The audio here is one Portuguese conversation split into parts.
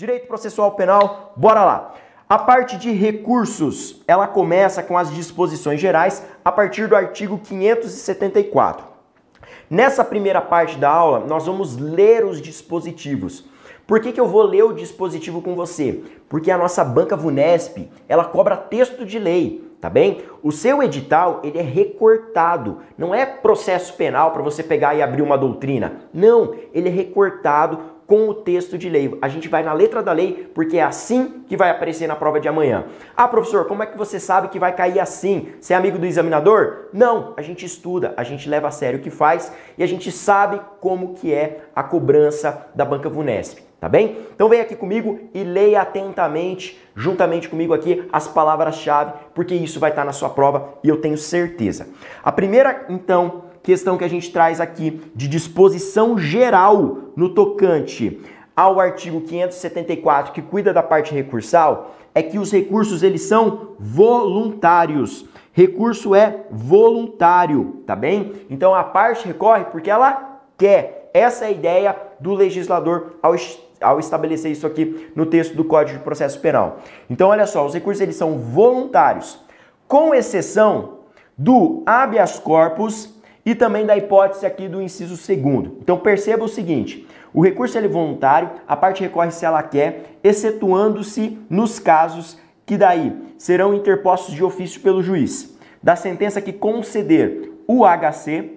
Direito processual penal, bora lá. A parte de recursos, ela começa com as disposições gerais a partir do artigo 574. Nessa primeira parte da aula, nós vamos ler os dispositivos. Por que, que eu vou ler o dispositivo com você? Porque a nossa banca VUNESP, ela cobra texto de lei, tá bem? O seu edital, ele é recortado, não é processo penal para você pegar e abrir uma doutrina. Não, ele é recortado com o texto de lei. A gente vai na letra da lei porque é assim que vai aparecer na prova de amanhã. Ah, professor, como é que você sabe que vai cair assim? Você é amigo do examinador? Não, a gente estuda, a gente leva a sério o que faz e a gente sabe como que é a cobrança da banca Vunesp, tá bem? Então vem aqui comigo e leia atentamente, juntamente comigo aqui, as palavras-chave, porque isso vai estar na sua prova e eu tenho certeza. A primeira, então, questão que a gente traz aqui de disposição geral no tocante ao artigo 574 que cuida da parte recursal é que os recursos eles são voluntários. Recurso é voluntário, tá bem? Então a parte recorre porque ela quer. Essa é a ideia do legislador ao, ao estabelecer isso aqui no texto do Código de Processo Penal. Então olha só, os recursos eles são voluntários, com exceção do habeas corpus e também da hipótese aqui do inciso segundo. Então perceba o seguinte, o recurso é voluntário, a parte recorre se ela quer, excetuando-se nos casos que daí serão interpostos de ofício pelo juiz. Da sentença que conceder o HC,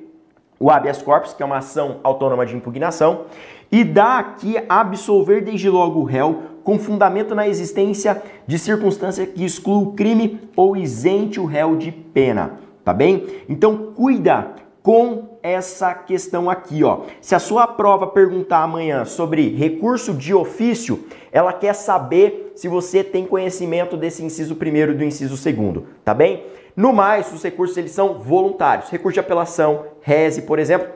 o habeas corpus, que é uma ação autônoma de impugnação, e dá aqui absolver desde logo o réu com fundamento na existência de circunstância que exclua o crime ou isente o réu de pena, tá bem? Então cuida com essa questão aqui, ó. Se a sua prova perguntar amanhã sobre recurso de ofício, ela quer saber se você tem conhecimento desse inciso primeiro e do inciso segundo, tá bem? No mais, os recursos eles são voluntários. Recurso de apelação, reze, por exemplo,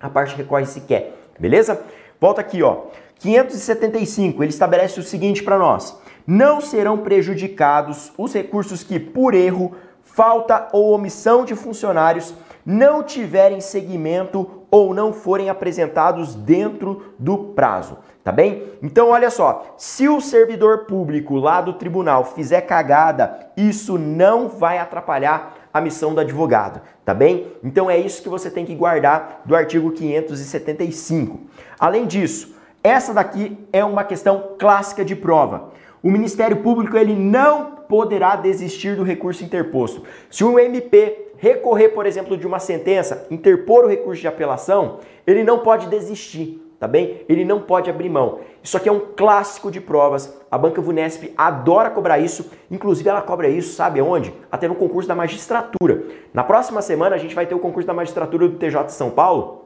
a parte recorre se quer, beleza? Volta aqui, ó. 575, ele estabelece o seguinte para nós: não serão prejudicados os recursos que por erro, falta ou omissão de funcionários não tiverem seguimento ou não forem apresentados dentro do prazo, tá bem? Então olha só, se o servidor público lá do tribunal fizer cagada, isso não vai atrapalhar a missão do advogado, tá bem? Então é isso que você tem que guardar do artigo 575. Além disso, essa daqui é uma questão clássica de prova. O Ministério Público ele não poderá desistir do recurso interposto. Se o MP recorrer, por exemplo, de uma sentença, interpor o recurso de apelação, ele não pode desistir, tá bem? Ele não pode abrir mão. Isso aqui é um clássico de provas. A Banca Vunesp adora cobrar isso, inclusive ela cobra isso, sabe aonde? Até no concurso da magistratura. Na próxima semana a gente vai ter o concurso da magistratura do TJ de São Paulo.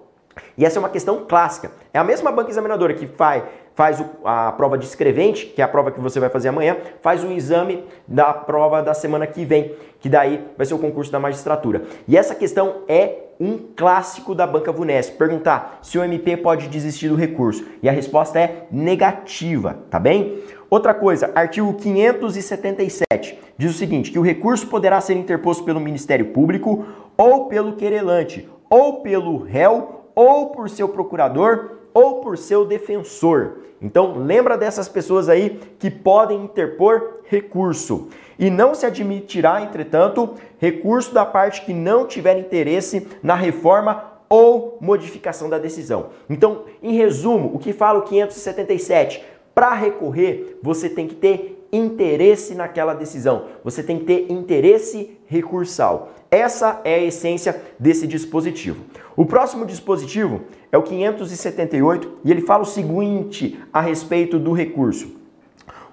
E essa é uma questão clássica. É a mesma banca examinadora que faz, faz a prova de escrevente, que é a prova que você vai fazer amanhã, faz o exame da prova da semana que vem, que daí vai ser o concurso da magistratura. E essa questão é um clássico da banca VUNESP. Perguntar se o MP pode desistir do recurso. E a resposta é negativa, tá bem? Outra coisa, artigo 577 diz o seguinte, que o recurso poderá ser interposto pelo Ministério Público ou pelo querelante, ou pelo réu ou por seu procurador ou por seu defensor. Então, lembra dessas pessoas aí que podem interpor recurso. E não se admitirá, entretanto, recurso da parte que não tiver interesse na reforma ou modificação da decisão. Então, em resumo, o que fala o 577? Para recorrer, você tem que ter interesse naquela decisão, você tem que ter interesse recursal. Essa é a essência desse dispositivo. O próximo dispositivo é o 578 e ele fala o seguinte a respeito do recurso.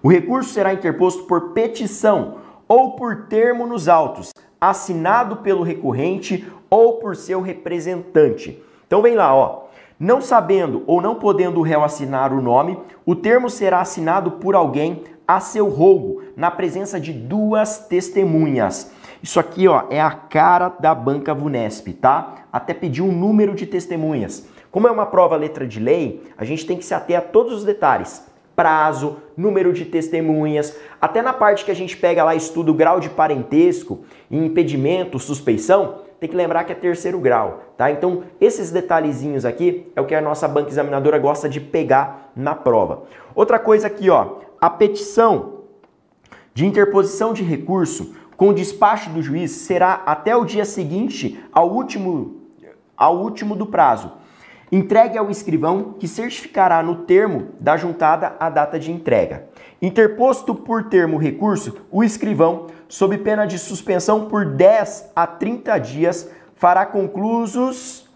O recurso será interposto por petição ou por termo nos autos, assinado pelo recorrente ou por seu representante. Então vem lá, ó. Não sabendo ou não podendo o réu assinar o nome, o termo será assinado por alguém a seu rogo, na presença de duas testemunhas. Isso aqui, ó, é a cara da banca Vunesp, tá? Até pedir um número de testemunhas. Como é uma prova letra de lei, a gente tem que se ater a todos os detalhes. Prazo, número de testemunhas, até na parte que a gente pega lá estuda o grau de parentesco, impedimento, suspeição, tem que lembrar que é terceiro grau, tá? Então, esses detalhezinhos aqui é o que a nossa banca examinadora gosta de pegar na prova. Outra coisa aqui, ó, a petição de interposição de recurso com despacho do juiz será até o dia seguinte ao último, ao último do prazo. Entregue ao escrivão que certificará no termo da juntada a data de entrega. Interposto por termo recurso, o escrivão, sob pena de suspensão por 10 a 30 dias, fará conclusos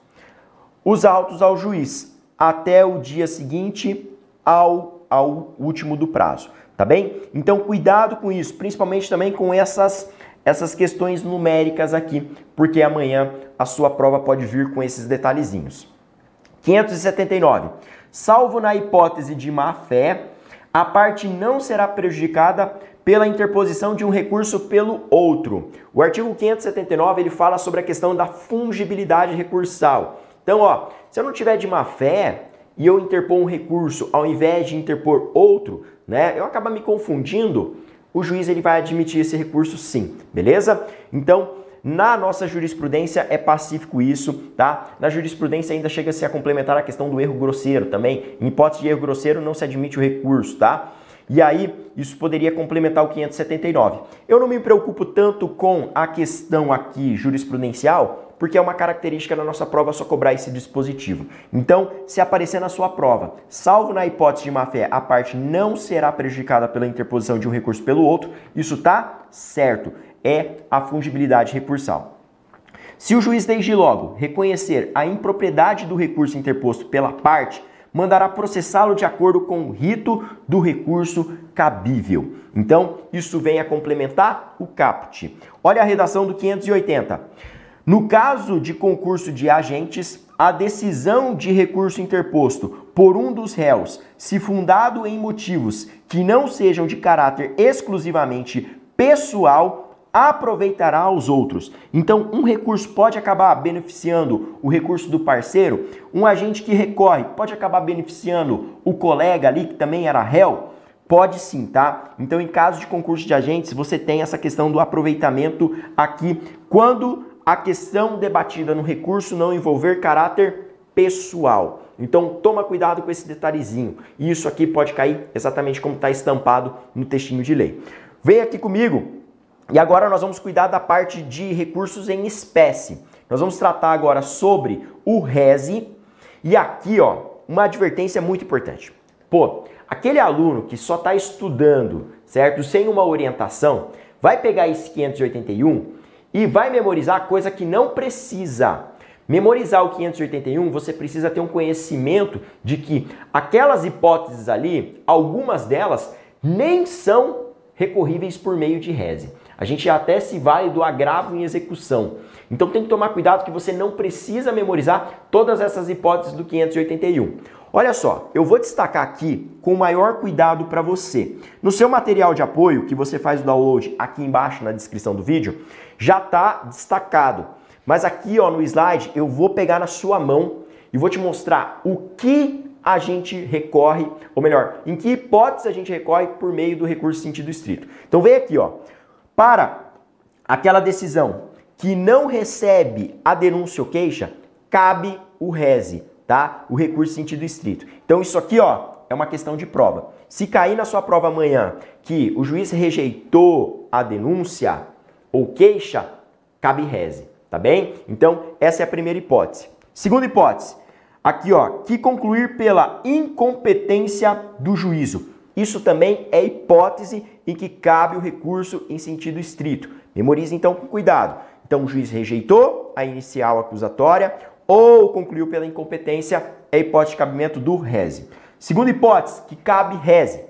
os autos ao juiz até o dia seguinte ao, ao último do prazo tá bem? Então cuidado com isso, principalmente também com essas essas questões numéricas aqui, porque amanhã a sua prova pode vir com esses detalhezinhos. 579. Salvo na hipótese de má fé, a parte não será prejudicada pela interposição de um recurso pelo outro. O artigo 579 ele fala sobre a questão da fungibilidade recursal. Então, ó, se eu não tiver de má fé e eu interpor um recurso ao invés de interpor outro, né, eu acabo me confundindo, o juiz ele vai admitir esse recurso sim, beleza? Então, na nossa jurisprudência é pacífico isso, tá? Na jurisprudência ainda chega-se a complementar a questão do erro grosseiro também. Em hipótese de erro grosseiro não se admite o recurso, tá? E aí, isso poderia complementar o 579. Eu não me preocupo tanto com a questão aqui jurisprudencial, porque é uma característica da nossa prova só cobrar esse dispositivo. Então, se aparecer na sua prova, salvo na hipótese de má-fé, a parte não será prejudicada pela interposição de um recurso pelo outro, isso tá certo. É a fungibilidade recursal. Se o juiz desde logo reconhecer a impropriedade do recurso interposto pela parte, mandará processá-lo de acordo com o rito do recurso cabível. Então, isso vem a complementar o caput. Olha a redação do 580. No caso de concurso de agentes, a decisão de recurso interposto por um dos réus, se fundado em motivos que não sejam de caráter exclusivamente pessoal, aproveitará aos outros. Então, um recurso pode acabar beneficiando o recurso do parceiro, um agente que recorre pode acabar beneficiando o colega ali que também era réu. Pode sim, tá? Então, em caso de concurso de agentes, você tem essa questão do aproveitamento aqui quando a questão debatida no recurso não envolver caráter pessoal. Então toma cuidado com esse detalhezinho. Isso aqui pode cair exatamente como está estampado no textinho de lei. Vem aqui comigo e agora nós vamos cuidar da parte de recursos em espécie. Nós vamos tratar agora sobre o RESE e aqui, ó, uma advertência muito importante. Pô, aquele aluno que só está estudando, certo? Sem uma orientação, vai pegar esse 581 e vai memorizar coisa que não precisa. Memorizar o 581, você precisa ter um conhecimento de que aquelas hipóteses ali, algumas delas nem são recorríveis por meio de reze. A gente até se vale do agravo em execução. Então tem que tomar cuidado que você não precisa memorizar todas essas hipóteses do 581. Olha só, eu vou destacar aqui com maior cuidado para você. No seu material de apoio, que você faz o download aqui embaixo na descrição do vídeo, já está destacado. Mas aqui ó, no slide eu vou pegar na sua mão e vou te mostrar o que a gente recorre, ou melhor, em que hipótese a gente recorre por meio do recurso sentido estrito. Então vem aqui, ó. Para aquela decisão que não recebe a denúncia ou queixa, cabe o reze tá? O recurso sentido estrito. Então isso aqui, ó, é uma questão de prova. Se cair na sua prova amanhã que o juiz rejeitou a denúncia ou queixa, cabe reze, tá bem? Então, essa é a primeira hipótese. Segunda hipótese, aqui ó, que concluir pela incompetência do juízo. Isso também é hipótese em que cabe o recurso em sentido estrito. Memorize então com cuidado. Então, o juiz rejeitou a inicial acusatória, ou concluiu pela incompetência, é a hipótese de cabimento do reze. Segunda hipótese, que cabe reze,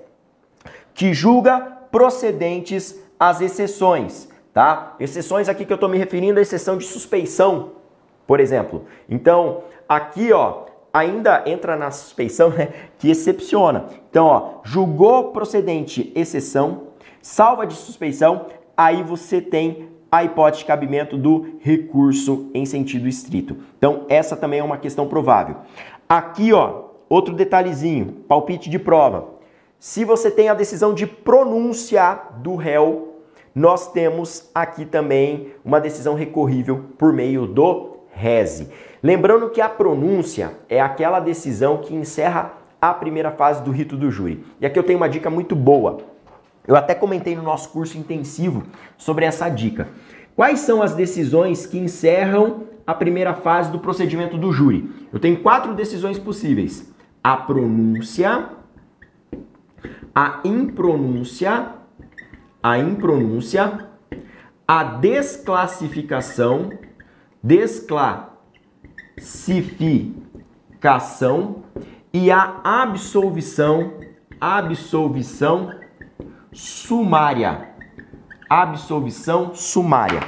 que julga procedentes as exceções, tá? Exceções aqui que eu estou me referindo à exceção de suspeição, por exemplo. Então, aqui, ó, ainda entra na suspeição né, que excepciona. Então, ó, julgou procedente exceção, salva de suspeição, aí você tem a hipótese de cabimento do recurso em sentido estrito. Então, essa também é uma questão provável. Aqui, ó, outro detalhezinho, palpite de prova. Se você tem a decisão de pronúncia do réu, nós temos aqui também uma decisão recorrível por meio do reze. Lembrando que a pronúncia é aquela decisão que encerra a primeira fase do rito do júri. E aqui eu tenho uma dica muito boa. Eu até comentei no nosso curso intensivo sobre essa dica. Quais são as decisões que encerram a primeira fase do procedimento do júri? Eu tenho quatro decisões possíveis: a pronúncia, a impronúncia, a impronúncia, a desclassificação, desclassificação e a absolvição, absolvição sumária. Absolvição sumária.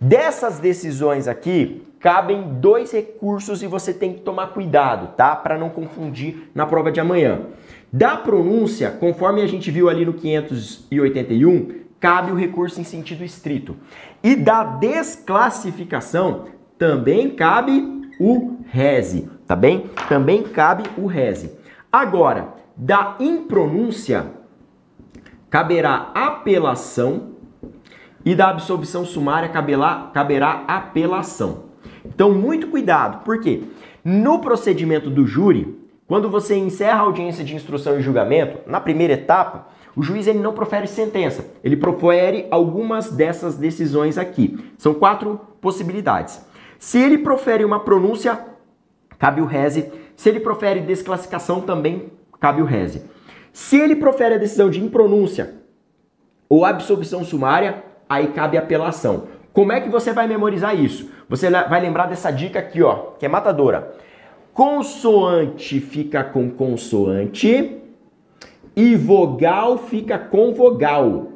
Dessas decisões aqui, cabem dois recursos e você tem que tomar cuidado, tá? Para não confundir na prova de amanhã. Da pronúncia, conforme a gente viu ali no 581, cabe o recurso em sentido estrito. E da desclassificação, também cabe o reze, tá bem? Também cabe o reze. Agora, da impronúncia, caberá apelação e da absolvição sumária caberá, caberá apelação. Então, muito cuidado, porque no procedimento do júri, quando você encerra a audiência de instrução e julgamento, na primeira etapa, o juiz ele não profere sentença, ele profere algumas dessas decisões aqui. São quatro possibilidades. Se ele profere uma pronúncia, cabe o reze. Se ele profere desclassificação, também cabe o reze. Se ele profere a decisão de impronúncia ou absolvição sumária, aí cabe apelação. Como é que você vai memorizar isso? Você vai lembrar dessa dica aqui, ó, que é matadora. Consoante fica com consoante e vogal fica com vogal.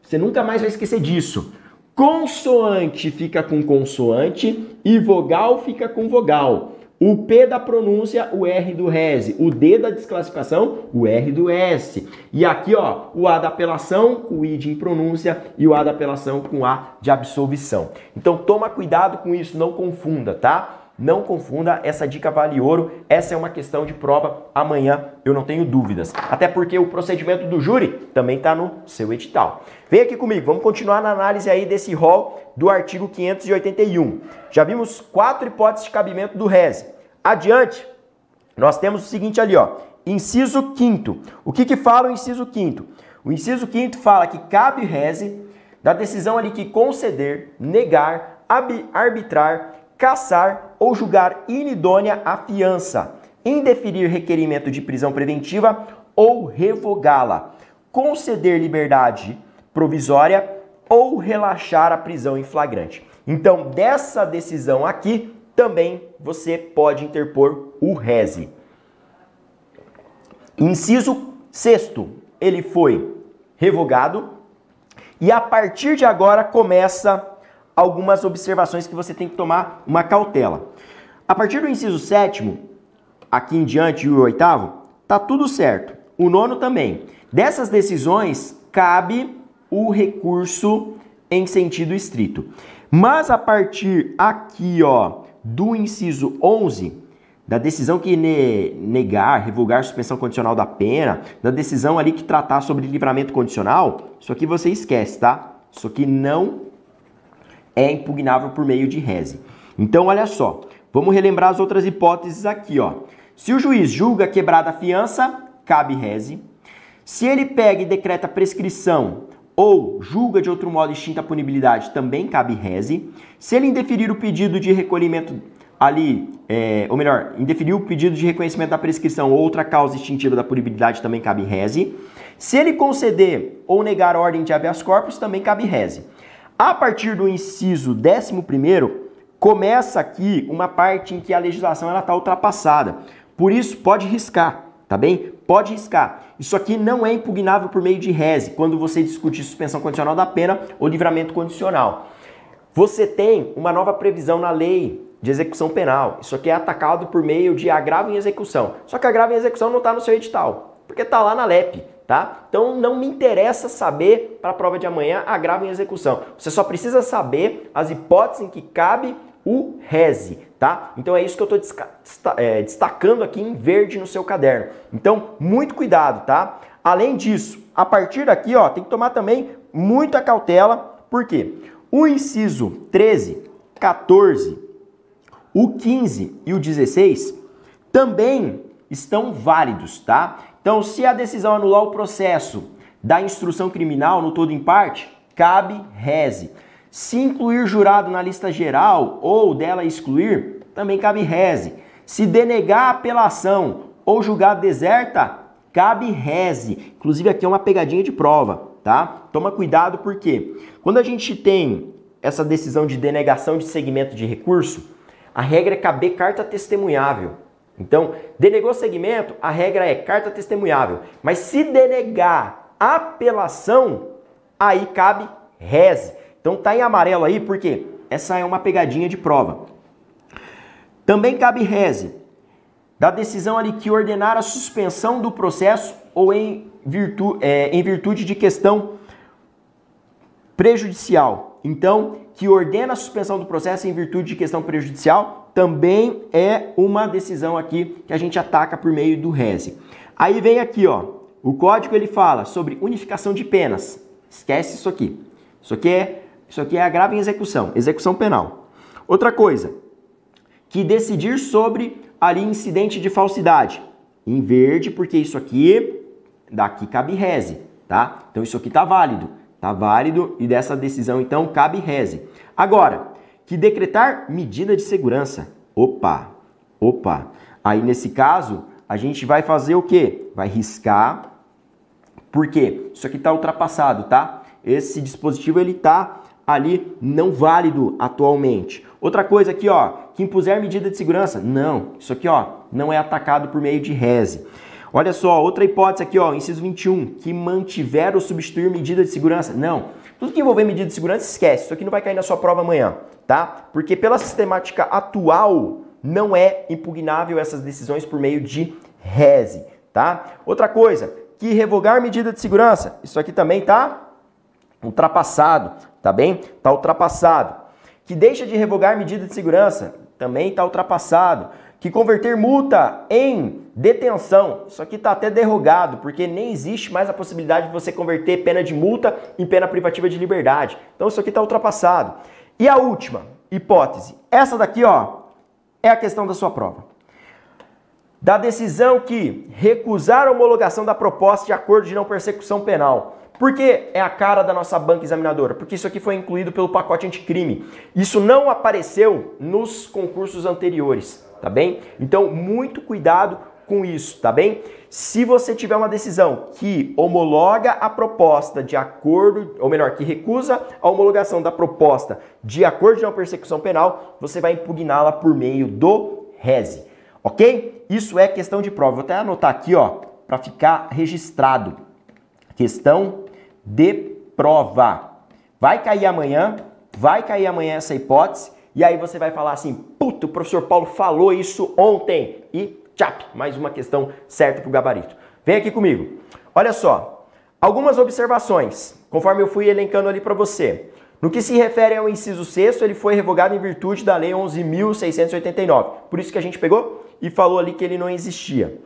Você nunca mais vai esquecer disso. Consoante fica com consoante e vogal fica com vogal. O P da pronúncia, o R do reze. O D da desclassificação, o R do S. E aqui, ó, o A da apelação, o I de impronúncia e o A da apelação com A de absolvição. Então toma cuidado com isso, não confunda, tá? Não confunda, essa dica vale ouro. Essa é uma questão de prova amanhã, eu não tenho dúvidas. Até porque o procedimento do júri também está no seu edital. Vem aqui comigo, vamos continuar na análise aí desse rol do artigo 581. Já vimos quatro hipóteses de cabimento do reze. Adiante, nós temos o seguinte ali, ó. Inciso quinto. O que que fala o inciso quinto? O inciso quinto fala que cabe reze da decisão ali que conceder, negar, arbitrar, caçar ou julgar inidônea a fiança, indeferir requerimento de prisão preventiva ou revogá-la, conceder liberdade provisória ou relaxar a prisão em flagrante. Então, dessa decisão aqui, também você pode interpor o reze. Inciso sexto, ele foi revogado e a partir de agora começa algumas observações que você tem que tomar uma cautela. A partir do inciso sétimo, aqui em diante e o oitavo, tá tudo certo. O nono também. Dessas decisões, cabe o recurso em sentido estrito. Mas a partir aqui, ó, do inciso 11, da decisão que ne negar, revogar suspensão condicional da pena, da decisão ali que tratar sobre livramento condicional, isso aqui você esquece, tá? Isso aqui não é impugnável por meio de reze. Então, olha só, vamos relembrar as outras hipóteses aqui, ó. Se o juiz julga quebrada a fiança, cabe reze. Se ele pega e decreta prescrição ou julga de outro modo extinta a punibilidade, também cabe reze. Se ele indeferir o pedido de recolhimento ali, é, ou melhor, indeferir o pedido de reconhecimento da prescrição ou outra causa extintiva da punibilidade, também cabe reze. Se ele conceder ou negar ordem de habeas corpus, também cabe reze. A partir do inciso 11, começa aqui uma parte em que a legislação está ultrapassada. Por isso, pode riscar, tá bem? Pode riscar. Isso aqui não é impugnável por meio de reze, quando você discutir suspensão condicional da pena ou livramento condicional. Você tem uma nova previsão na lei de execução penal. Isso aqui é atacado por meio de agravo em execução. Só que agravo em execução não está no seu edital, porque está lá na LEP tá? Então não me interessa saber para a prova de amanhã agravo em execução. Você só precisa saber as hipóteses em que cabe o reze, tá? Então é isso que eu estou é, destacando aqui em verde no seu caderno. Então, muito cuidado, tá? Além disso, a partir daqui, ó, tem que tomar também muita cautela, porque o inciso 13, 14, o 15 e o 16 também estão válidos, tá? Então, se a decisão anular o processo da instrução criminal no todo em parte, cabe reze. Se incluir jurado na lista geral ou dela excluir, também cabe reze. Se denegar apelação ou julgado deserta, cabe reze. Inclusive aqui é uma pegadinha de prova, tá? Toma cuidado porque quando a gente tem essa decisão de denegação de segmento de recurso, a regra é caber carta testemunhável. Então, denegou segmento, a regra é carta testemunhável. Mas se denegar apelação, aí cabe reze. Então tá em amarelo aí porque essa é uma pegadinha de prova. Também cabe reze da decisão ali que ordenar a suspensão do processo ou em virtude, é, em virtude de questão prejudicial. Então, que ordena a suspensão do processo em virtude de questão prejudicial também é uma decisão aqui que a gente ataca por meio do reze. Aí vem aqui, ó, o código ele fala sobre unificação de penas. Esquece isso aqui. Isso aqui é, isso aqui é agravo em execução, execução penal. Outra coisa, que decidir sobre ali incidente de falsidade. Em verde, porque isso aqui, daqui cabe reze, tá? Então isso aqui tá válido, tá válido e dessa decisão então cabe reze. Agora, que decretar medida de segurança. Opa, opa. Aí nesse caso, a gente vai fazer o quê? Vai riscar, porque isso aqui está ultrapassado, tá? Esse dispositivo ele está ali não válido atualmente. Outra coisa aqui, ó, que impuser medida de segurança. Não, isso aqui, ó, não é atacado por meio de reze. Olha só, outra hipótese aqui, ó, inciso 21, que mantiver ou substituir medida de segurança. Não. Tudo que envolver medida de segurança, esquece. Isso aqui não vai cair na sua prova amanhã, tá? Porque pela sistemática atual, não é impugnável essas decisões por meio de reze, tá? Outra coisa, que revogar medida de segurança. Isso aqui também tá ultrapassado, tá bem? Tá ultrapassado que deixa de revogar medida de segurança, também está ultrapassado. Que converter multa em detenção, isso aqui está até derrogado, porque nem existe mais a possibilidade de você converter pena de multa em pena privativa de liberdade. Então isso aqui está ultrapassado. E a última hipótese, essa daqui ó, é a questão da sua prova. Da decisão que recusar a homologação da proposta de acordo de não persecução penal. Por que é a cara da nossa banca examinadora? Porque isso aqui foi incluído pelo pacote anticrime. Isso não apareceu nos concursos anteriores, tá bem? Então, muito cuidado com isso, tá bem? Se você tiver uma decisão que homologa a proposta de acordo, ou melhor, que recusa a homologação da proposta de acordo de uma persecução penal, você vai impugná-la por meio do RESE, ok? Isso é questão de prova. Vou até anotar aqui, ó, para ficar registrado. Questão de prova. Vai cair amanhã, vai cair amanhã essa hipótese, e aí você vai falar assim: puto, o professor Paulo falou isso ontem. E tchap, mais uma questão certa para o gabarito. Vem aqui comigo. Olha só, algumas observações, conforme eu fui elencando ali para você. No que se refere ao inciso 6 ele foi revogado em virtude da Lei 11.689. Por isso que a gente pegou e falou ali que ele não existia.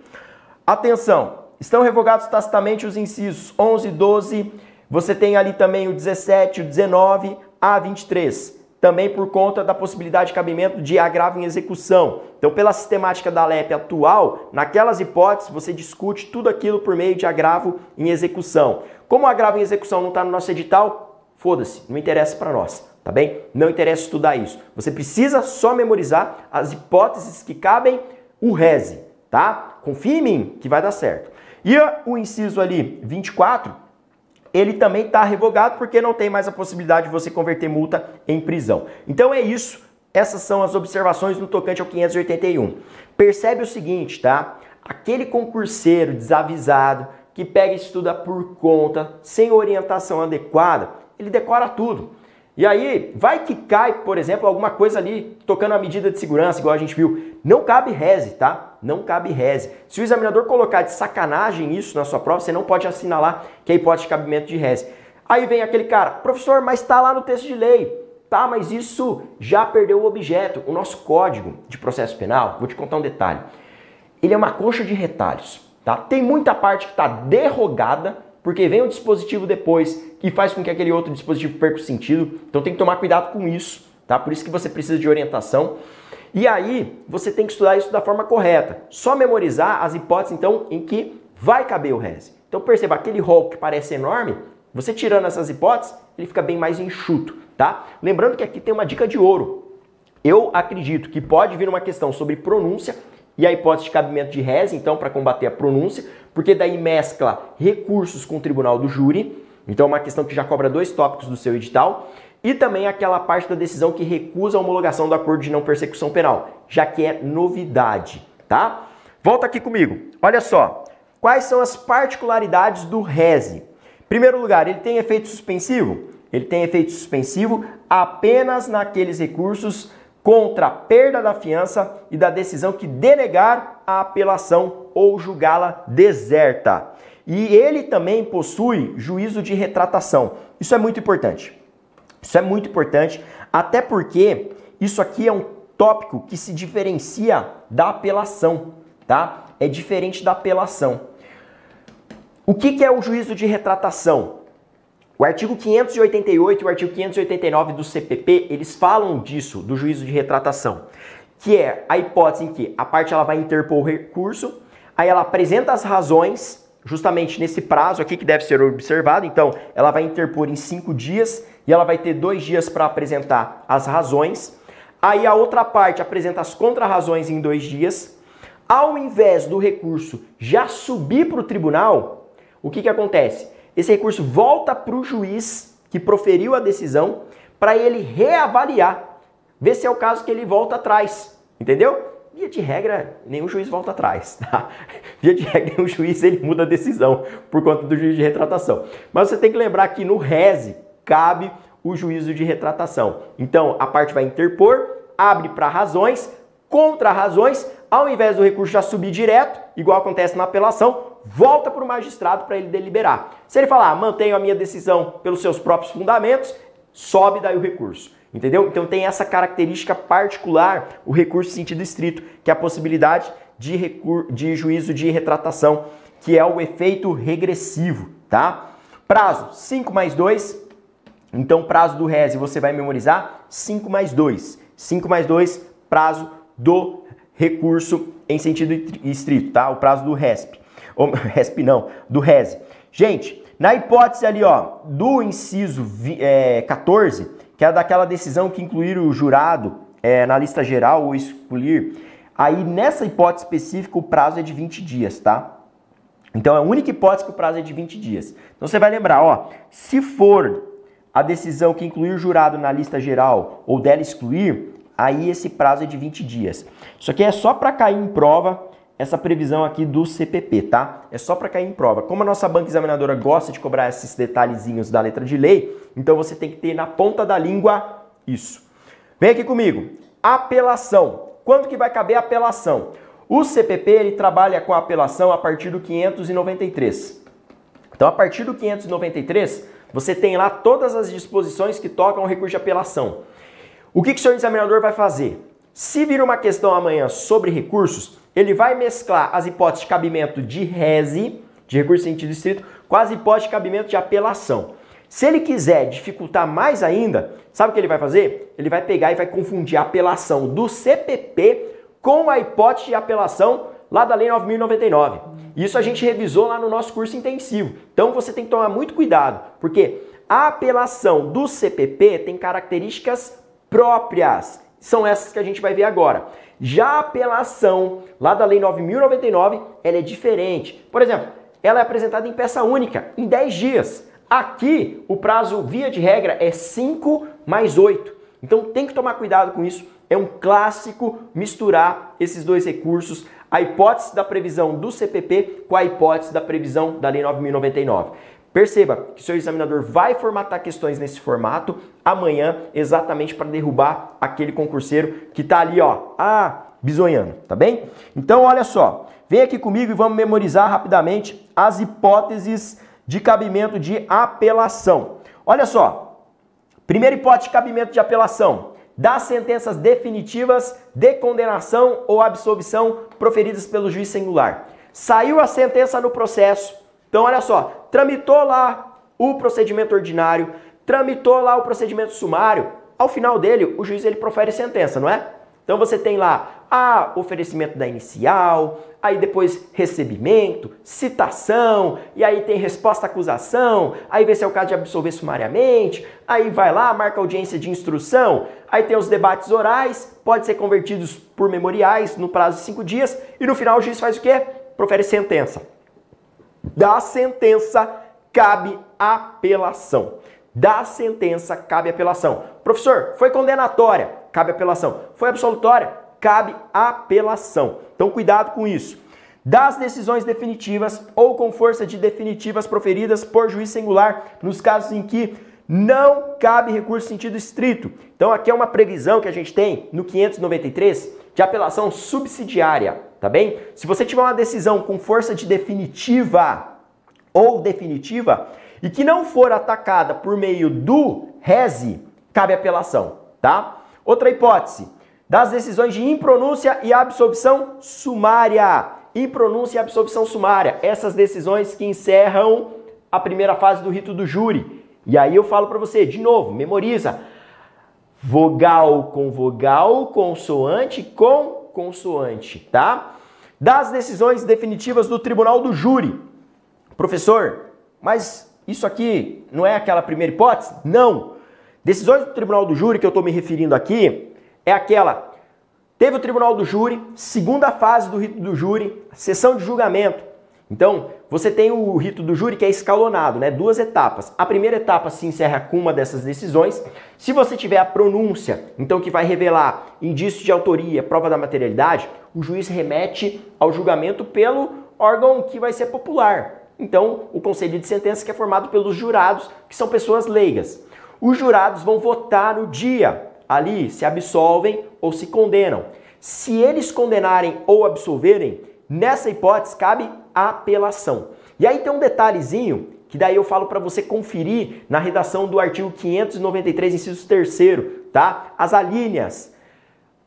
Atenção, estão revogados tacitamente os incisos 11, 12, você tem ali também o 17, o 19, a 23. Também por conta da possibilidade de cabimento de agravo em execução. Então, pela sistemática da LEP atual, naquelas hipóteses você discute tudo aquilo por meio de agravo em execução. Como o agravo em execução não está no nosso edital, foda-se, não interessa para nós, tá bem? Não interessa estudar isso. Você precisa só memorizar as hipóteses que cabem o RESE, tá? Confia em mim que vai dar certo. E o inciso ali 24 ele também está revogado porque não tem mais a possibilidade de você converter multa em prisão. Então é isso. Essas são as observações no tocante ao 581. Percebe o seguinte, tá? Aquele concurseiro desavisado que pega e estuda por conta, sem orientação adequada, ele decora tudo. E aí, vai que cai, por exemplo, alguma coisa ali tocando a medida de segurança, igual a gente viu. Não cabe reze, tá? Não cabe reze. Se o examinador colocar de sacanagem isso na sua prova, você não pode assinalar que é hipótese de cabimento de reze. Aí vem aquele cara, professor, mas está lá no texto de lei. Tá, mas isso já perdeu o objeto. O nosso código de processo penal, vou te contar um detalhe. Ele é uma coxa de retalhos. tá? Tem muita parte que está derrogada, porque vem um dispositivo depois que faz com que aquele outro dispositivo perca o sentido. Então tem que tomar cuidado com isso, tá? Por isso que você precisa de orientação. E aí, você tem que estudar isso da forma correta. Só memorizar as hipóteses, então, em que vai caber o RES. Então perceba, aquele rol que parece enorme, você tirando essas hipóteses, ele fica bem mais enxuto, tá? Lembrando que aqui tem uma dica de ouro. Eu acredito que pode vir uma questão sobre pronúncia e a hipótese de cabimento de res, então, para combater a pronúncia, porque daí mescla recursos com o tribunal do júri, então é uma questão que já cobra dois tópicos do seu edital, e também aquela parte da decisão que recusa a homologação do acordo de não persecução penal, já que é novidade, tá? Volta aqui comigo. Olha só, quais são as particularidades do RESE? Primeiro lugar, ele tem efeito suspensivo? Ele tem efeito suspensivo apenas naqueles recursos contra a perda da fiança e da decisão que denegar a apelação ou julgá-la deserta. E ele também possui juízo de retratação. Isso é muito importante. Isso é muito importante, até porque isso aqui é um tópico que se diferencia da apelação, tá? É diferente da apelação. O que, que é o juízo de retratação? O artigo 588 e o artigo 589 do CPP, eles falam disso, do juízo de retratação, que é a hipótese em que a parte ela vai interpor o recurso, aí ela apresenta as razões, justamente nesse prazo aqui que deve ser observado, então ela vai interpor em cinco dias e ela vai ter dois dias para apresentar as razões, aí a outra parte apresenta as contrarrazões em dois dias, ao invés do recurso já subir para o tribunal, o que, que acontece? esse recurso volta para o juiz que proferiu a decisão para ele reavaliar, ver se é o caso que ele volta atrás, entendeu? Via de regra, nenhum juiz volta atrás, tá? Via de regra, nenhum juiz ele muda a decisão por conta do juiz de retratação. Mas você tem que lembrar que no RESE cabe o juízo de retratação. Então, a parte vai interpor, abre para razões, contra razões, ao invés do recurso já subir direto, igual acontece na apelação, volta para o magistrado para ele deliberar. Se ele falar, ah, mantenho a minha decisão pelos seus próprios fundamentos, sobe daí o recurso. Entendeu? Então tem essa característica particular, o recurso sentido estrito, que é a possibilidade de, recur de juízo de retratação, que é o efeito regressivo, tá? Prazo, 5 mais 2. Então, prazo do RESE você vai memorizar 5 mais 2. 5 mais 2, prazo do recurso em sentido estrito, tá? O prazo do RESP. Ou, RESP não, do RESE. Gente, na hipótese ali, ó, do inciso é, 14, que é daquela decisão que incluir o jurado é, na lista geral ou excluir, aí nessa hipótese específica o prazo é de 20 dias, tá? Então é a única hipótese que o prazo é de 20 dias. Então você vai lembrar, ó, se for a decisão que incluir o jurado na lista geral ou dela excluir, aí esse prazo é de 20 dias. Isso aqui é só para cair em prova essa previsão aqui do CPP, tá? É só para cair em prova. Como a nossa banca examinadora gosta de cobrar esses detalhezinhos da letra de lei, então você tem que ter na ponta da língua isso. Vem aqui comigo. Apelação. Quando que vai caber a apelação? O CPP ele trabalha com a apelação a partir do 593. Então, a partir do 593, você tem lá todas as disposições que tocam o recurso de apelação. O que, que o senhor examinador vai fazer? Se vir uma questão amanhã sobre recursos, ele vai mesclar as hipóteses de cabimento de rese, de recurso em sentido estrito, com as hipóteses de cabimento de apelação. Se ele quiser dificultar mais ainda, sabe o que ele vai fazer? Ele vai pegar e vai confundir a apelação do CPP com a hipótese de apelação lá da Lei 9099. Isso a gente revisou lá no nosso curso intensivo. Então você tem que tomar muito cuidado, porque a apelação do CPP tem características próprias. São essas que a gente vai ver agora. Já a apelação lá da Lei 9.099, ela é diferente. Por exemplo, ela é apresentada em peça única, em 10 dias. Aqui, o prazo, via de regra, é 5 mais 8. Então tem que tomar cuidado com isso. É um clássico misturar esses dois recursos, a hipótese da previsão do CPP com a hipótese da previsão da Lei 9.099. Perceba que seu examinador vai formatar questões nesse formato amanhã, exatamente para derrubar aquele concurseiro que está ali, ó, ah, bisonhando, tá bem? Então, olha só, vem aqui comigo e vamos memorizar rapidamente as hipóteses de cabimento de apelação. Olha só, primeira hipótese de cabimento de apelação, das sentenças definitivas de condenação ou absolvição proferidas pelo juiz singular. Saiu a sentença no processo. Então, olha só, tramitou lá o procedimento ordinário, tramitou lá o procedimento sumário. Ao final dele, o juiz ele profere sentença, não é? Então você tem lá a oferecimento da inicial, aí depois recebimento, citação, e aí tem resposta à acusação, aí vê se é o caso de absolver sumariamente, aí vai lá, marca audiência de instrução, aí tem os debates orais, pode ser convertidos por memoriais no prazo de cinco dias, e no final o juiz faz o quê? Profere sentença. Da sentença cabe apelação. Da sentença cabe apelação. Professor, foi condenatória, cabe apelação. Foi absolutória, cabe apelação. Então cuidado com isso. Das decisões definitivas ou com força de definitivas proferidas por juiz singular nos casos em que não cabe recurso sentido estrito. Então aqui é uma previsão que a gente tem no 593 de apelação subsidiária, tá bem? Se você tiver uma decisão com força de definitiva ou definitiva e que não for atacada por meio do rese, cabe apelação, tá? Outra hipótese, das decisões de impronúncia e absolvição sumária. Impronúncia e absolvição sumária, essas decisões que encerram a primeira fase do rito do júri. E aí eu falo para você, de novo, memoriza. Vogal com vogal, consoante com consoante, tá? Das decisões definitivas do tribunal do júri. Professor, mas isso aqui não é aquela primeira hipótese? Não. Decisões do tribunal do júri que eu estou me referindo aqui é aquela. Teve o tribunal do júri, segunda fase do rito do júri, sessão de julgamento. Então, você tem o rito do júri que é escalonado, né? Duas etapas. A primeira etapa se encerra com uma dessas decisões. Se você tiver a pronúncia, então que vai revelar indício de autoria, prova da materialidade, o juiz remete ao julgamento pelo órgão que vai ser popular. Então, o conselho de sentença que é formado pelos jurados, que são pessoas leigas. Os jurados vão votar no dia ali se absolvem ou se condenam. Se eles condenarem ou absolverem, nessa hipótese cabe apelação. E aí tem um detalhezinho que daí eu falo para você conferir na redação do artigo 593, inciso 3 tá? As alíneas.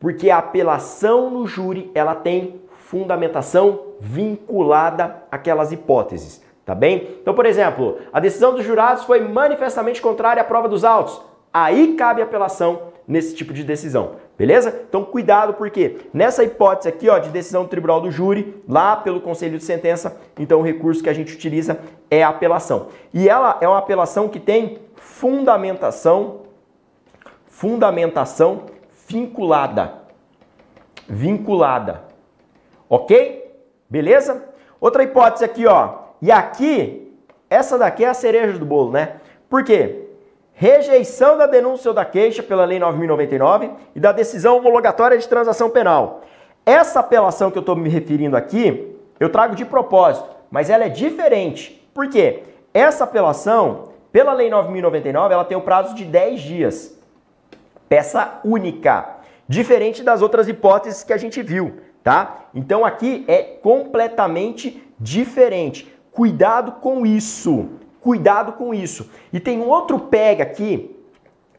Porque a apelação no júri, ela tem fundamentação vinculada àquelas hipóteses, tá bem? Então, por exemplo, a decisão dos jurados foi manifestamente contrária à prova dos autos. Aí cabe apelação nesse tipo de decisão, beleza? Então, cuidado porque nessa hipótese aqui, ó, de decisão do tribunal do júri, lá pelo conselho de sentença, então o recurso que a gente utiliza é a apelação. E ela é uma apelação que tem fundamentação fundamentação vinculada. Vinculada. Ok? Beleza? Outra hipótese aqui, ó. E aqui, essa daqui é a cereja do bolo, né? Por quê? Rejeição da denúncia ou da queixa pela Lei 9.099 e da decisão homologatória de transação penal. Essa apelação que eu estou me referindo aqui, eu trago de propósito, mas ela é diferente. Por quê? Essa apelação, pela Lei 9.099, ela tem o um prazo de 10 dias. Peça única. Diferente das outras hipóteses que a gente viu tá? Então aqui é completamente diferente. Cuidado com isso. Cuidado com isso. E tem um outro pega aqui.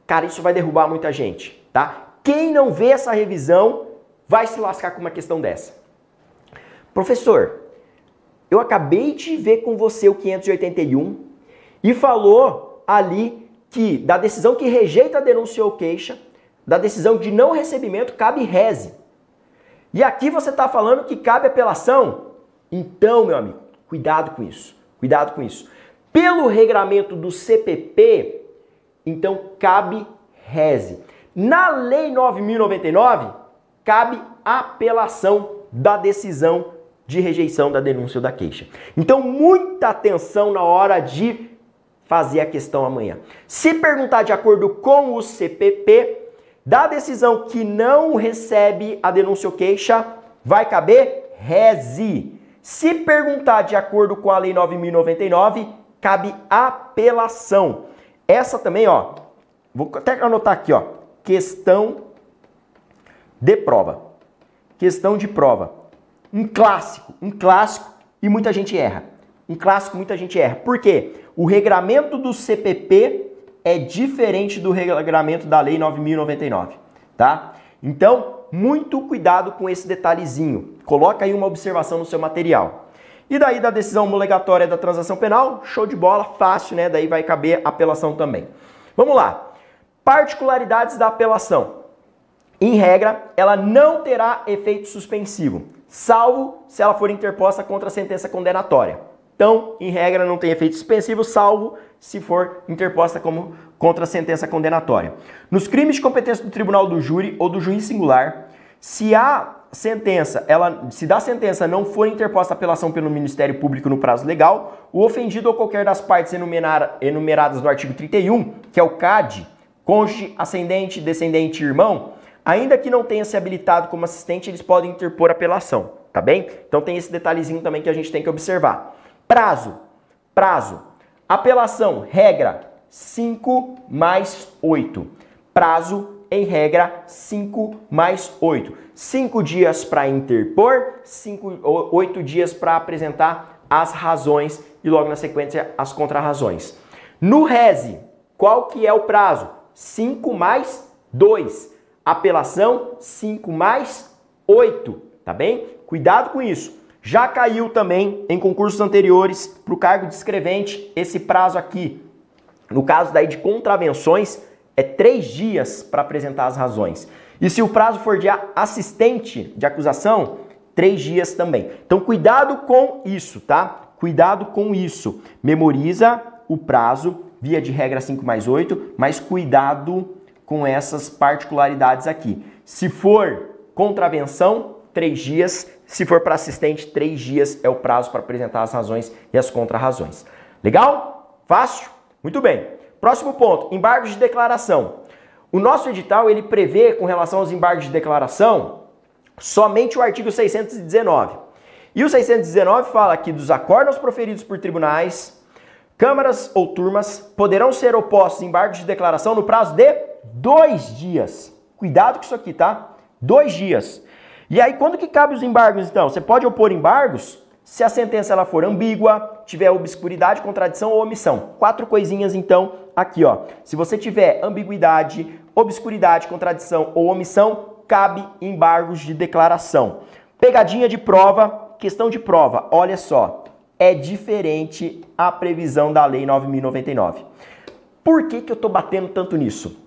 Cara, isso vai derrubar muita gente, tá? Quem não vê essa revisão vai se lascar com uma questão dessa. Professor, eu acabei de ver com você o 581 e falou ali que da decisão que rejeita a denúncia ou queixa, da decisão de não recebimento cabe reze. E aqui você está falando que cabe apelação? Então, meu amigo, cuidado com isso. Cuidado com isso. Pelo regramento do CPP, então cabe reze. Na Lei 9099, cabe apelação da decisão de rejeição da denúncia ou da queixa. Então, muita atenção na hora de fazer a questão amanhã. Se perguntar de acordo com o CPP, da decisão que não recebe a denúncia ou queixa, vai caber reze. Se perguntar de acordo com a Lei 9099, cabe apelação. Essa também, ó, vou até anotar aqui, ó, questão de prova. Questão de prova. Um clássico, um clássico e muita gente erra. Um clássico, muita gente erra. Por quê? O regramento do CPP é diferente do regulamento da Lei 9099, tá? Então, muito cuidado com esse detalhezinho. Coloca aí uma observação no seu material. E daí da decisão homologatória da transação penal, show de bola, fácil, né? Daí vai caber apelação também. Vamos lá. Particularidades da apelação. Em regra, ela não terá efeito suspensivo, salvo se ela for interposta contra a sentença condenatória. Então, em regra, não tem efeito suspensivo, salvo se for interposta como contra a sentença condenatória. Nos crimes de competência do tribunal do júri ou do juiz singular, se a sentença, ela, se da sentença não for interposta apelação pelo Ministério Público no prazo legal, o ofendido ou qualquer das partes enumeradas no artigo 31, que é o CAD, cônjuge, ascendente, descendente e irmão, ainda que não tenha se habilitado como assistente, eles podem interpor apelação, tá bem? Então tem esse detalhezinho também que a gente tem que observar. Prazo. Prazo. Apelação, regra 5 mais 8. Prazo, em regra, 5 mais 8. 5 dias para interpor, 8 dias para apresentar as razões e logo na sequência as contrarrazões. No RESE, qual que é o prazo? 5 mais 2. Apelação 5 mais 8, tá bem? Cuidado com isso. Já caiu também em concursos anteriores para o cargo de escrevente esse prazo aqui. No caso daí de contravenções, é três dias para apresentar as razões. E se o prazo for de assistente de acusação, três dias também. Então cuidado com isso, tá? Cuidado com isso. Memoriza o prazo, via de regra 5 mais 8, mas cuidado com essas particularidades aqui. Se for contravenção, três dias. Se for para assistente, três dias é o prazo para apresentar as razões e as contrarrazões. Legal? Fácil? Muito bem. Próximo ponto, embargos de declaração. O nosso edital ele prevê com relação aos embargos de declaração somente o artigo 619. E o 619 fala que dos acordos proferidos por tribunais, câmaras ou turmas poderão ser opostos embargos de declaração no prazo de dois dias. Cuidado com isso aqui, tá? Dois dias. E aí, quando que cabe os embargos, então? Você pode opor embargos se a sentença ela for ambígua, tiver obscuridade, contradição ou omissão. Quatro coisinhas, então, aqui, ó. Se você tiver ambiguidade, obscuridade, contradição ou omissão, cabe embargos de declaração. Pegadinha de prova, questão de prova. Olha só, é diferente a previsão da Lei 9.099. Por que, que eu estou batendo tanto nisso?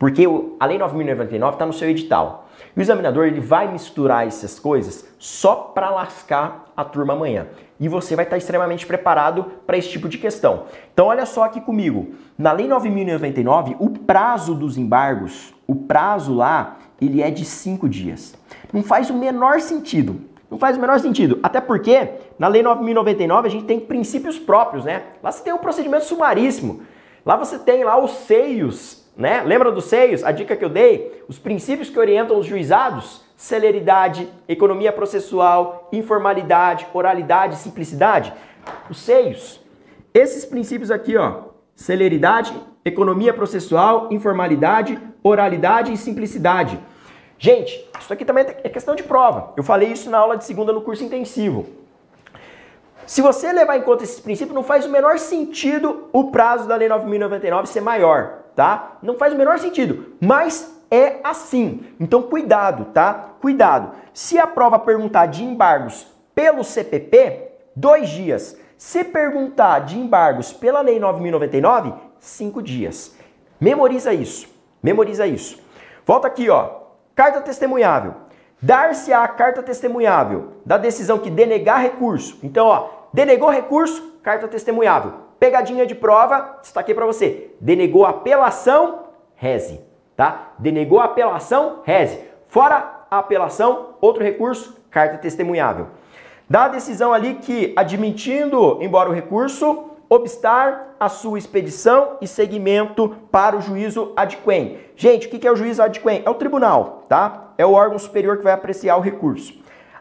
Porque a Lei 9.099 está no seu edital. E o examinador ele vai misturar essas coisas só para lascar a turma amanhã. E você vai estar extremamente preparado para esse tipo de questão. Então olha só aqui comigo. Na Lei 9.099, o prazo dos embargos, o prazo lá, ele é de cinco dias. Não faz o menor sentido. Não faz o menor sentido. Até porque na Lei 9.099 a gente tem princípios próprios, né? Lá você tem um procedimento sumaríssimo. Lá você tem lá os seios né? Lembra dos seios? A dica que eu dei? Os princípios que orientam os juizados? Celeridade, economia processual, informalidade, oralidade, simplicidade. Os seios. Esses princípios aqui, ó, celeridade, economia processual, informalidade, oralidade e simplicidade. Gente, isso aqui também é questão de prova. Eu falei isso na aula de segunda no curso intensivo. Se você levar em conta esses princípios, não faz o menor sentido o prazo da Lei 9.099 ser maior tá? Não faz o menor sentido, mas é assim. Então cuidado, tá? Cuidado. Se a prova perguntar de embargos pelo CPP, dois dias. Se perguntar de embargos pela Lei 9.099, cinco dias. Memoriza isso. Memoriza isso. Volta aqui, ó. Carta testemunhável. Dar-se a carta testemunhável da decisão que denegar recurso. Então, ó, denegou recurso, carta testemunhável Pegadinha de prova, destaquei para você. Denegou apelação, reze, tá? Denegou apelação, reze. Fora a apelação, outro recurso, carta testemunhável. Dá a decisão ali que, admitindo, embora o recurso, obstar a sua expedição e seguimento para o juízo adquem. Gente, o que é o juízo adquem? É o tribunal, tá? É o órgão superior que vai apreciar o recurso.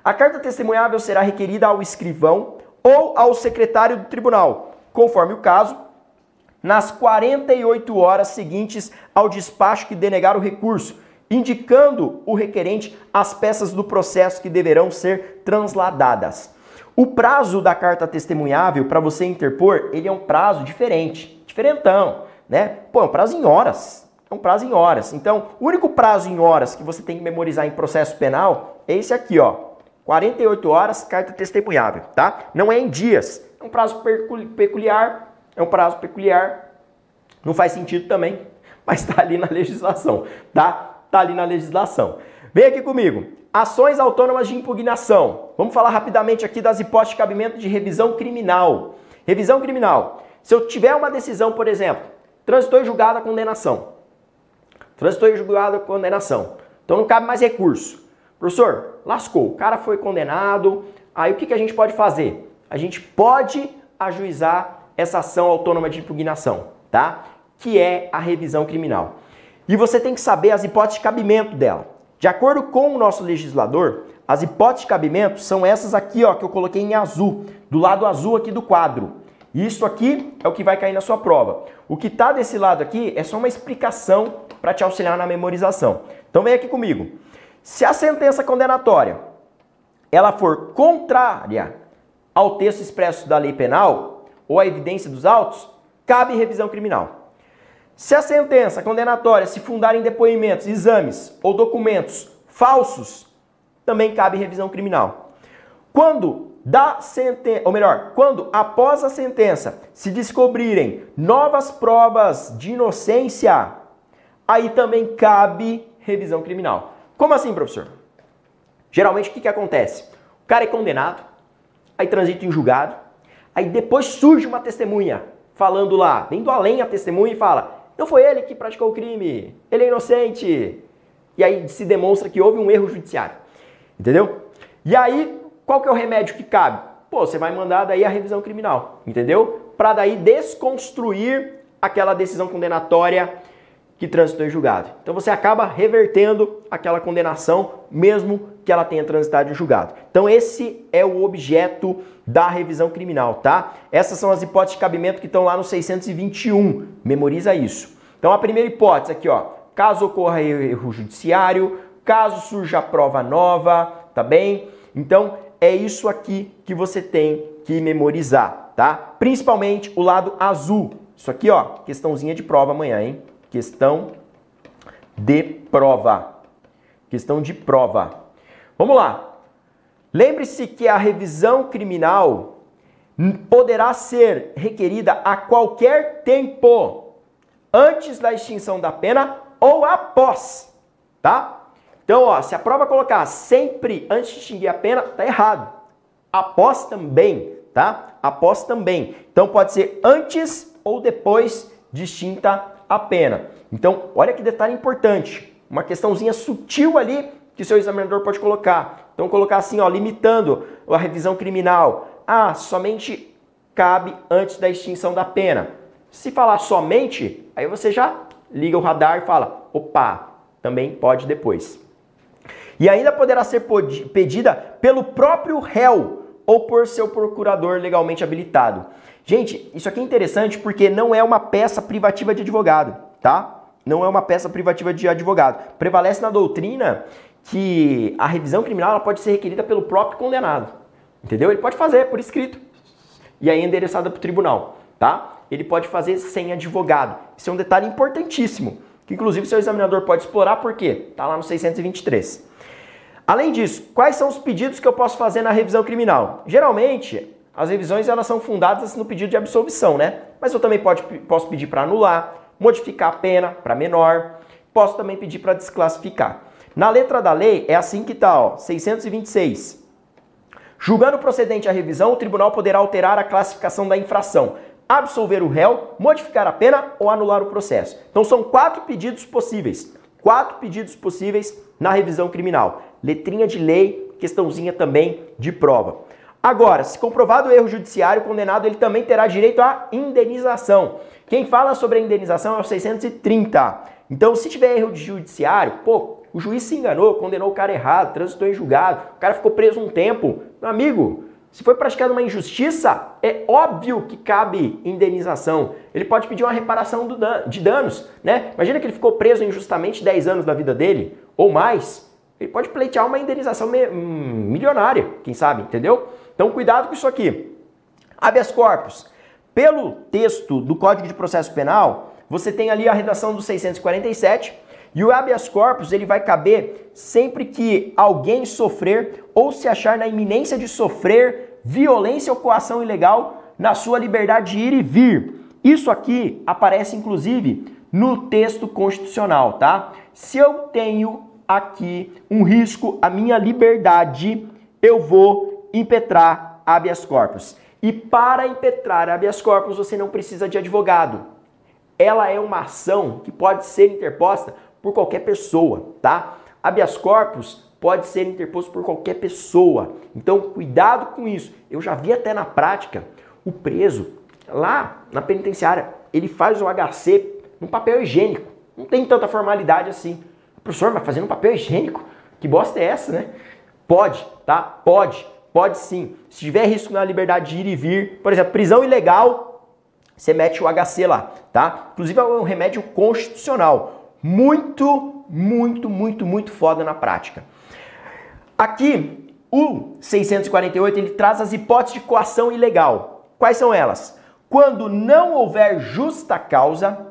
A carta testemunhável será requerida ao escrivão ou ao secretário do tribunal, conforme o caso, nas 48 horas seguintes ao despacho que denegar o recurso, indicando o requerente as peças do processo que deverão ser transladadas. O prazo da carta testemunhável para você interpor, ele é um prazo diferente, diferentão, né? Pô, é um prazo em horas. É um prazo em horas. Então, o único prazo em horas que você tem que memorizar em processo penal é esse aqui, ó. 48 horas, carta testemunhável, tá? Não é em dias. É um prazo peculiar, é um prazo peculiar. Não faz sentido também, mas tá ali na legislação, tá? Tá ali na legislação. Vem aqui comigo. Ações autônomas de impugnação. Vamos falar rapidamente aqui das hipóteses de cabimento de revisão criminal. Revisão criminal. Se eu tiver uma decisão, por exemplo, transitou em julgado a condenação. Transitou em julgado a condenação. Então não cabe mais recurso. Professor, lascou. O cara foi condenado. Aí o que, que a gente pode fazer? A gente pode ajuizar essa ação autônoma de impugnação, tá? Que é a revisão criminal. E você tem que saber as hipóteses de cabimento dela. De acordo com o nosso legislador, as hipóteses de cabimento são essas aqui, ó, que eu coloquei em azul, do lado azul aqui do quadro. Isso aqui é o que vai cair na sua prova. O que está desse lado aqui é só uma explicação para te auxiliar na memorização. Então vem aqui comigo. Se a sentença condenatória ela for contrária ao texto expresso da lei penal ou à evidência dos autos, cabe revisão criminal. Se a sentença condenatória se fundar em depoimentos, exames ou documentos falsos, também cabe revisão criminal. Quando da sentença, ou melhor, quando após a sentença se descobrirem novas provas de inocência, aí também cabe revisão criminal. Como assim, professor? Geralmente o que, que acontece? O cara é condenado, aí transita em julgado, aí depois surge uma testemunha falando lá, vendo além a testemunha e fala: não foi ele que praticou o crime, ele é inocente. E aí se demonstra que houve um erro judiciário. Entendeu? E aí qual que é o remédio que cabe? Pô, você vai mandar daí a revisão criminal, entendeu? Para daí desconstruir aquela decisão condenatória que transitou em julgado. Então você acaba revertendo aquela condenação, mesmo que ela tenha transitado em julgado. Então esse é o objeto da revisão criminal, tá? Essas são as hipóteses de cabimento que estão lá no 621. Memoriza isso. Então a primeira hipótese aqui, ó, caso ocorra erro judiciário, caso surja prova nova, tá bem? Então é isso aqui que você tem que memorizar, tá? Principalmente o lado azul. Isso aqui, ó, questãozinha de prova amanhã, hein? Questão de prova. Questão de prova. Vamos lá. Lembre-se que a revisão criminal poderá ser requerida a qualquer tempo, antes da extinção da pena ou após, tá? Então, ó, se a prova colocar sempre antes de extinguir a pena, tá errado. Após também, tá? Após também. Então pode ser antes ou depois de extinta a pena. Então, olha que detalhe importante. Uma questãozinha sutil ali que seu examinador pode colocar. Então, colocar assim, ó, limitando a revisão criminal. Ah, somente cabe antes da extinção da pena. Se falar somente, aí você já liga o radar e fala: opa, também pode depois e ainda poderá ser pedida pelo próprio réu ou por seu procurador legalmente habilitado. Gente, isso aqui é interessante porque não é uma peça privativa de advogado, tá? Não é uma peça privativa de advogado. Prevalece na doutrina que a revisão criminal pode ser requerida pelo próprio condenado. Entendeu? Ele pode fazer por escrito. E aí endereçada para o tribunal, tá? Ele pode fazer sem advogado. Isso é um detalhe importantíssimo, que inclusive seu examinador pode explorar porque tá lá no 623. Além disso, quais são os pedidos que eu posso fazer na revisão criminal? Geralmente, as revisões elas são fundadas no pedido de absolvição, né? Mas eu também pode, posso pedir para anular, modificar a pena para menor, posso também pedir para desclassificar. Na letra da lei é assim que está, ó, 626. Julgando procedente a revisão, o tribunal poderá alterar a classificação da infração, absolver o réu, modificar a pena ou anular o processo. Então são quatro pedidos possíveis. Quatro pedidos possíveis na revisão criminal letrinha de lei, questãozinha também de prova. Agora, se comprovado o erro judiciário, o condenado ele também terá direito à indenização. Quem fala sobre a indenização é o 630. Então, se tiver erro de judiciário, pô, o juiz se enganou, condenou o cara errado, transitou em julgado, o cara ficou preso um tempo. Meu amigo, se foi praticada uma injustiça, é óbvio que cabe indenização. Ele pode pedir uma reparação de danos, né? Imagina que ele ficou preso injustamente 10 anos da vida dele, ou mais ele pode pleitear uma indenização hum, milionária, quem sabe, entendeu? Então cuidado com isso aqui. Habeas corpus. Pelo texto do Código de Processo Penal, você tem ali a redação do 647, E o habeas corpus ele vai caber sempre que alguém sofrer ou se achar na iminência de sofrer violência ou coação ilegal na sua liberdade de ir e vir. Isso aqui aparece inclusive no texto constitucional, tá? Se eu tenho aqui um risco à minha liberdade, eu vou impetrar habeas corpus. E para impetrar habeas corpus, você não precisa de advogado. Ela é uma ação que pode ser interposta por qualquer pessoa, tá? Habeas corpus pode ser interposto por qualquer pessoa. Então, cuidado com isso. Eu já vi até na prática o preso lá na penitenciária, ele faz o HC no papel higiênico. Não tem tanta formalidade assim. Professor, mas fazendo um papel higiênico? Que bosta é essa, né? Pode, tá? Pode. Pode sim. Se tiver risco na liberdade de ir e vir, por exemplo, prisão ilegal, você mete o HC lá, tá? Inclusive é um remédio constitucional. Muito, muito, muito, muito foda na prática. Aqui, o 648, ele traz as hipóteses de coação ilegal. Quais são elas? Quando não houver justa causa,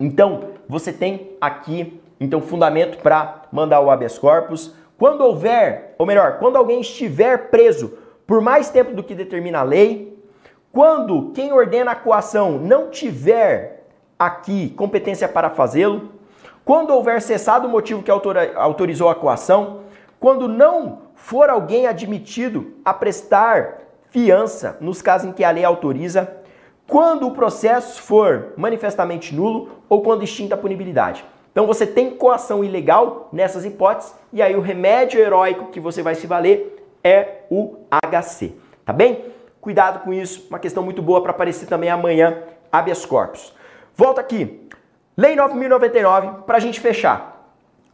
então você tem aqui então fundamento para mandar o habeas corpus. Quando houver, ou melhor, quando alguém estiver preso por mais tempo do que determina a lei, quando quem ordena a coação não tiver aqui competência para fazê-lo, quando houver cessado o motivo que autorizou a coação, quando não for alguém admitido a prestar fiança nos casos em que a lei autoriza, quando o processo for manifestamente nulo ou quando extinta a punibilidade. Então você tem coação ilegal nessas hipóteses e aí o remédio heróico que você vai se valer é o HC, tá bem? Cuidado com isso, uma questão muito boa para aparecer também amanhã, habeas corpus. Volta aqui, Lei 9.099, para a gente fechar.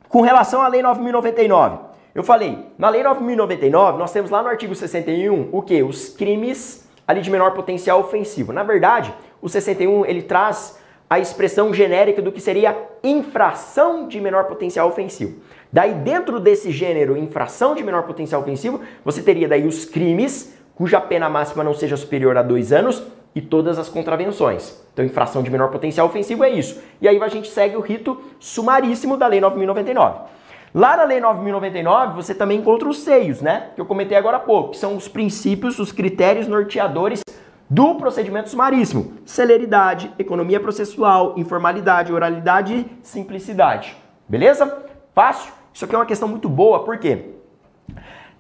Com relação à Lei 9.099, eu falei, na Lei 9.099, nós temos lá no artigo 61 o que? Os crimes ali de menor potencial ofensivo. Na verdade, o 61 ele traz a expressão genérica do que seria infração de menor potencial ofensivo. Daí, dentro desse gênero infração de menor potencial ofensivo, você teria daí os crimes cuja pena máxima não seja superior a dois anos e todas as contravenções. Então, infração de menor potencial ofensivo é isso. E aí a gente segue o rito sumaríssimo da Lei 9.099. Lá na Lei 9.099, você também encontra os seios, né? Que eu comentei agora há pouco, que são os princípios, os critérios norteadores do procedimento sumaríssimo: celeridade, economia processual, informalidade, oralidade e simplicidade. Beleza? Fácil? Isso aqui é uma questão muito boa, por quê?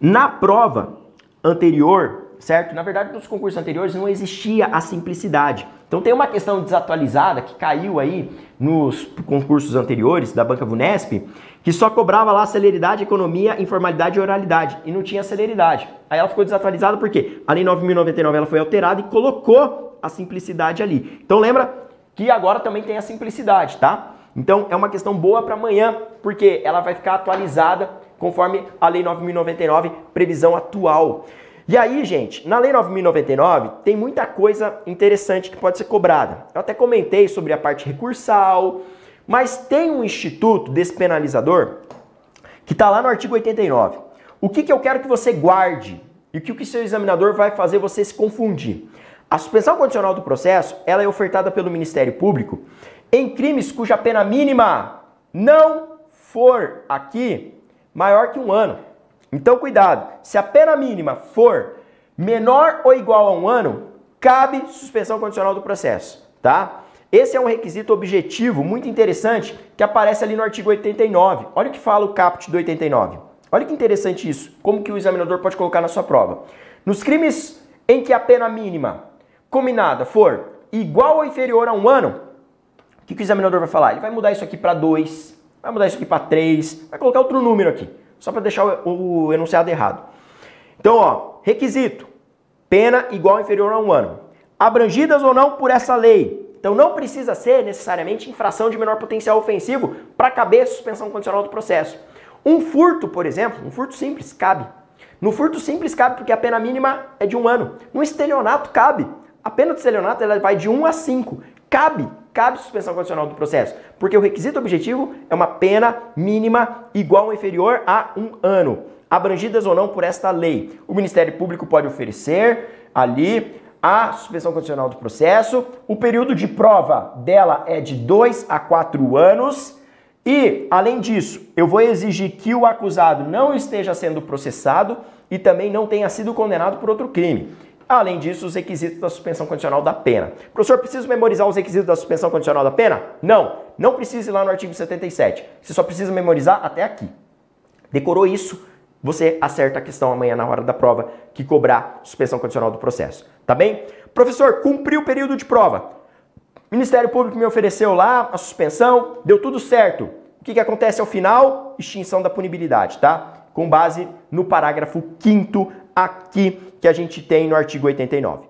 Na prova anterior, certo? Na verdade, nos concursos anteriores não existia a simplicidade. Então tem uma questão desatualizada que caiu aí nos concursos anteriores da Banca Vunesp, que só cobrava lá celeridade, economia, informalidade e oralidade, e não tinha celeridade. Aí ela ficou desatualizada porque a Lei 9.099 ela foi alterada e colocou a simplicidade ali. Então lembra que agora também tem a simplicidade, tá? Então é uma questão boa para amanhã, porque ela vai ficar atualizada conforme a Lei 9.099, previsão atual. E aí, gente, na Lei 9.099 tem muita coisa interessante que pode ser cobrada. Eu até comentei sobre a parte recursal, mas tem um instituto despenalizador que está lá no artigo 89. O que, que eu quero que você guarde e o que o seu examinador vai fazer você se confundir? A suspensão condicional do processo ela é ofertada pelo Ministério Público em crimes cuja pena mínima não for aqui maior que um ano. Então, cuidado. Se a pena mínima for menor ou igual a um ano, cabe suspensão condicional do processo, tá? Esse é um requisito objetivo muito interessante que aparece ali no artigo 89. Olha o que fala o caput do 89. Olha que interessante isso, como que o examinador pode colocar na sua prova. Nos crimes em que a pena mínima combinada for igual ou inferior a um ano, o que, que o examinador vai falar? Ele vai mudar isso aqui para 2, vai mudar isso aqui para 3, vai colocar outro número aqui. Só para deixar o, o enunciado errado. Então, ó, requisito: pena igual ou inferior a um ano. Abrangidas ou não por essa lei. Então não precisa ser necessariamente infração de menor potencial ofensivo para caber suspensão condicional do processo. Um furto, por exemplo, um furto simples, cabe. No furto simples cabe porque a pena mínima é de um ano. No estelionato cabe. A pena do estelionato ela vai de 1 a 5. Cabe, cabe suspensão condicional do processo, porque o requisito objetivo é uma pena mínima igual ou inferior a um ano, abrangidas ou não por esta lei. O Ministério Público pode oferecer ali a suspensão condicional do processo. O período de prova dela é de 2 a 4 anos E, além disso, eu vou exigir que o acusado não esteja sendo processado e também não tenha sido condenado por outro crime. Além disso, os requisitos da suspensão condicional da pena. Professor, preciso memorizar os requisitos da suspensão condicional da pena? Não, não precisa ir lá no artigo 77. Você só precisa memorizar até aqui. Decorou isso, você acerta a questão amanhã na hora da prova que cobrar suspensão condicional do processo. Tá bem? Professor, cumpriu o período de prova. Ministério Público me ofereceu lá a suspensão, deu tudo certo. O que, que acontece ao final? Extinção da punibilidade, tá? Com base no parágrafo 5 aqui que a gente tem no artigo 89.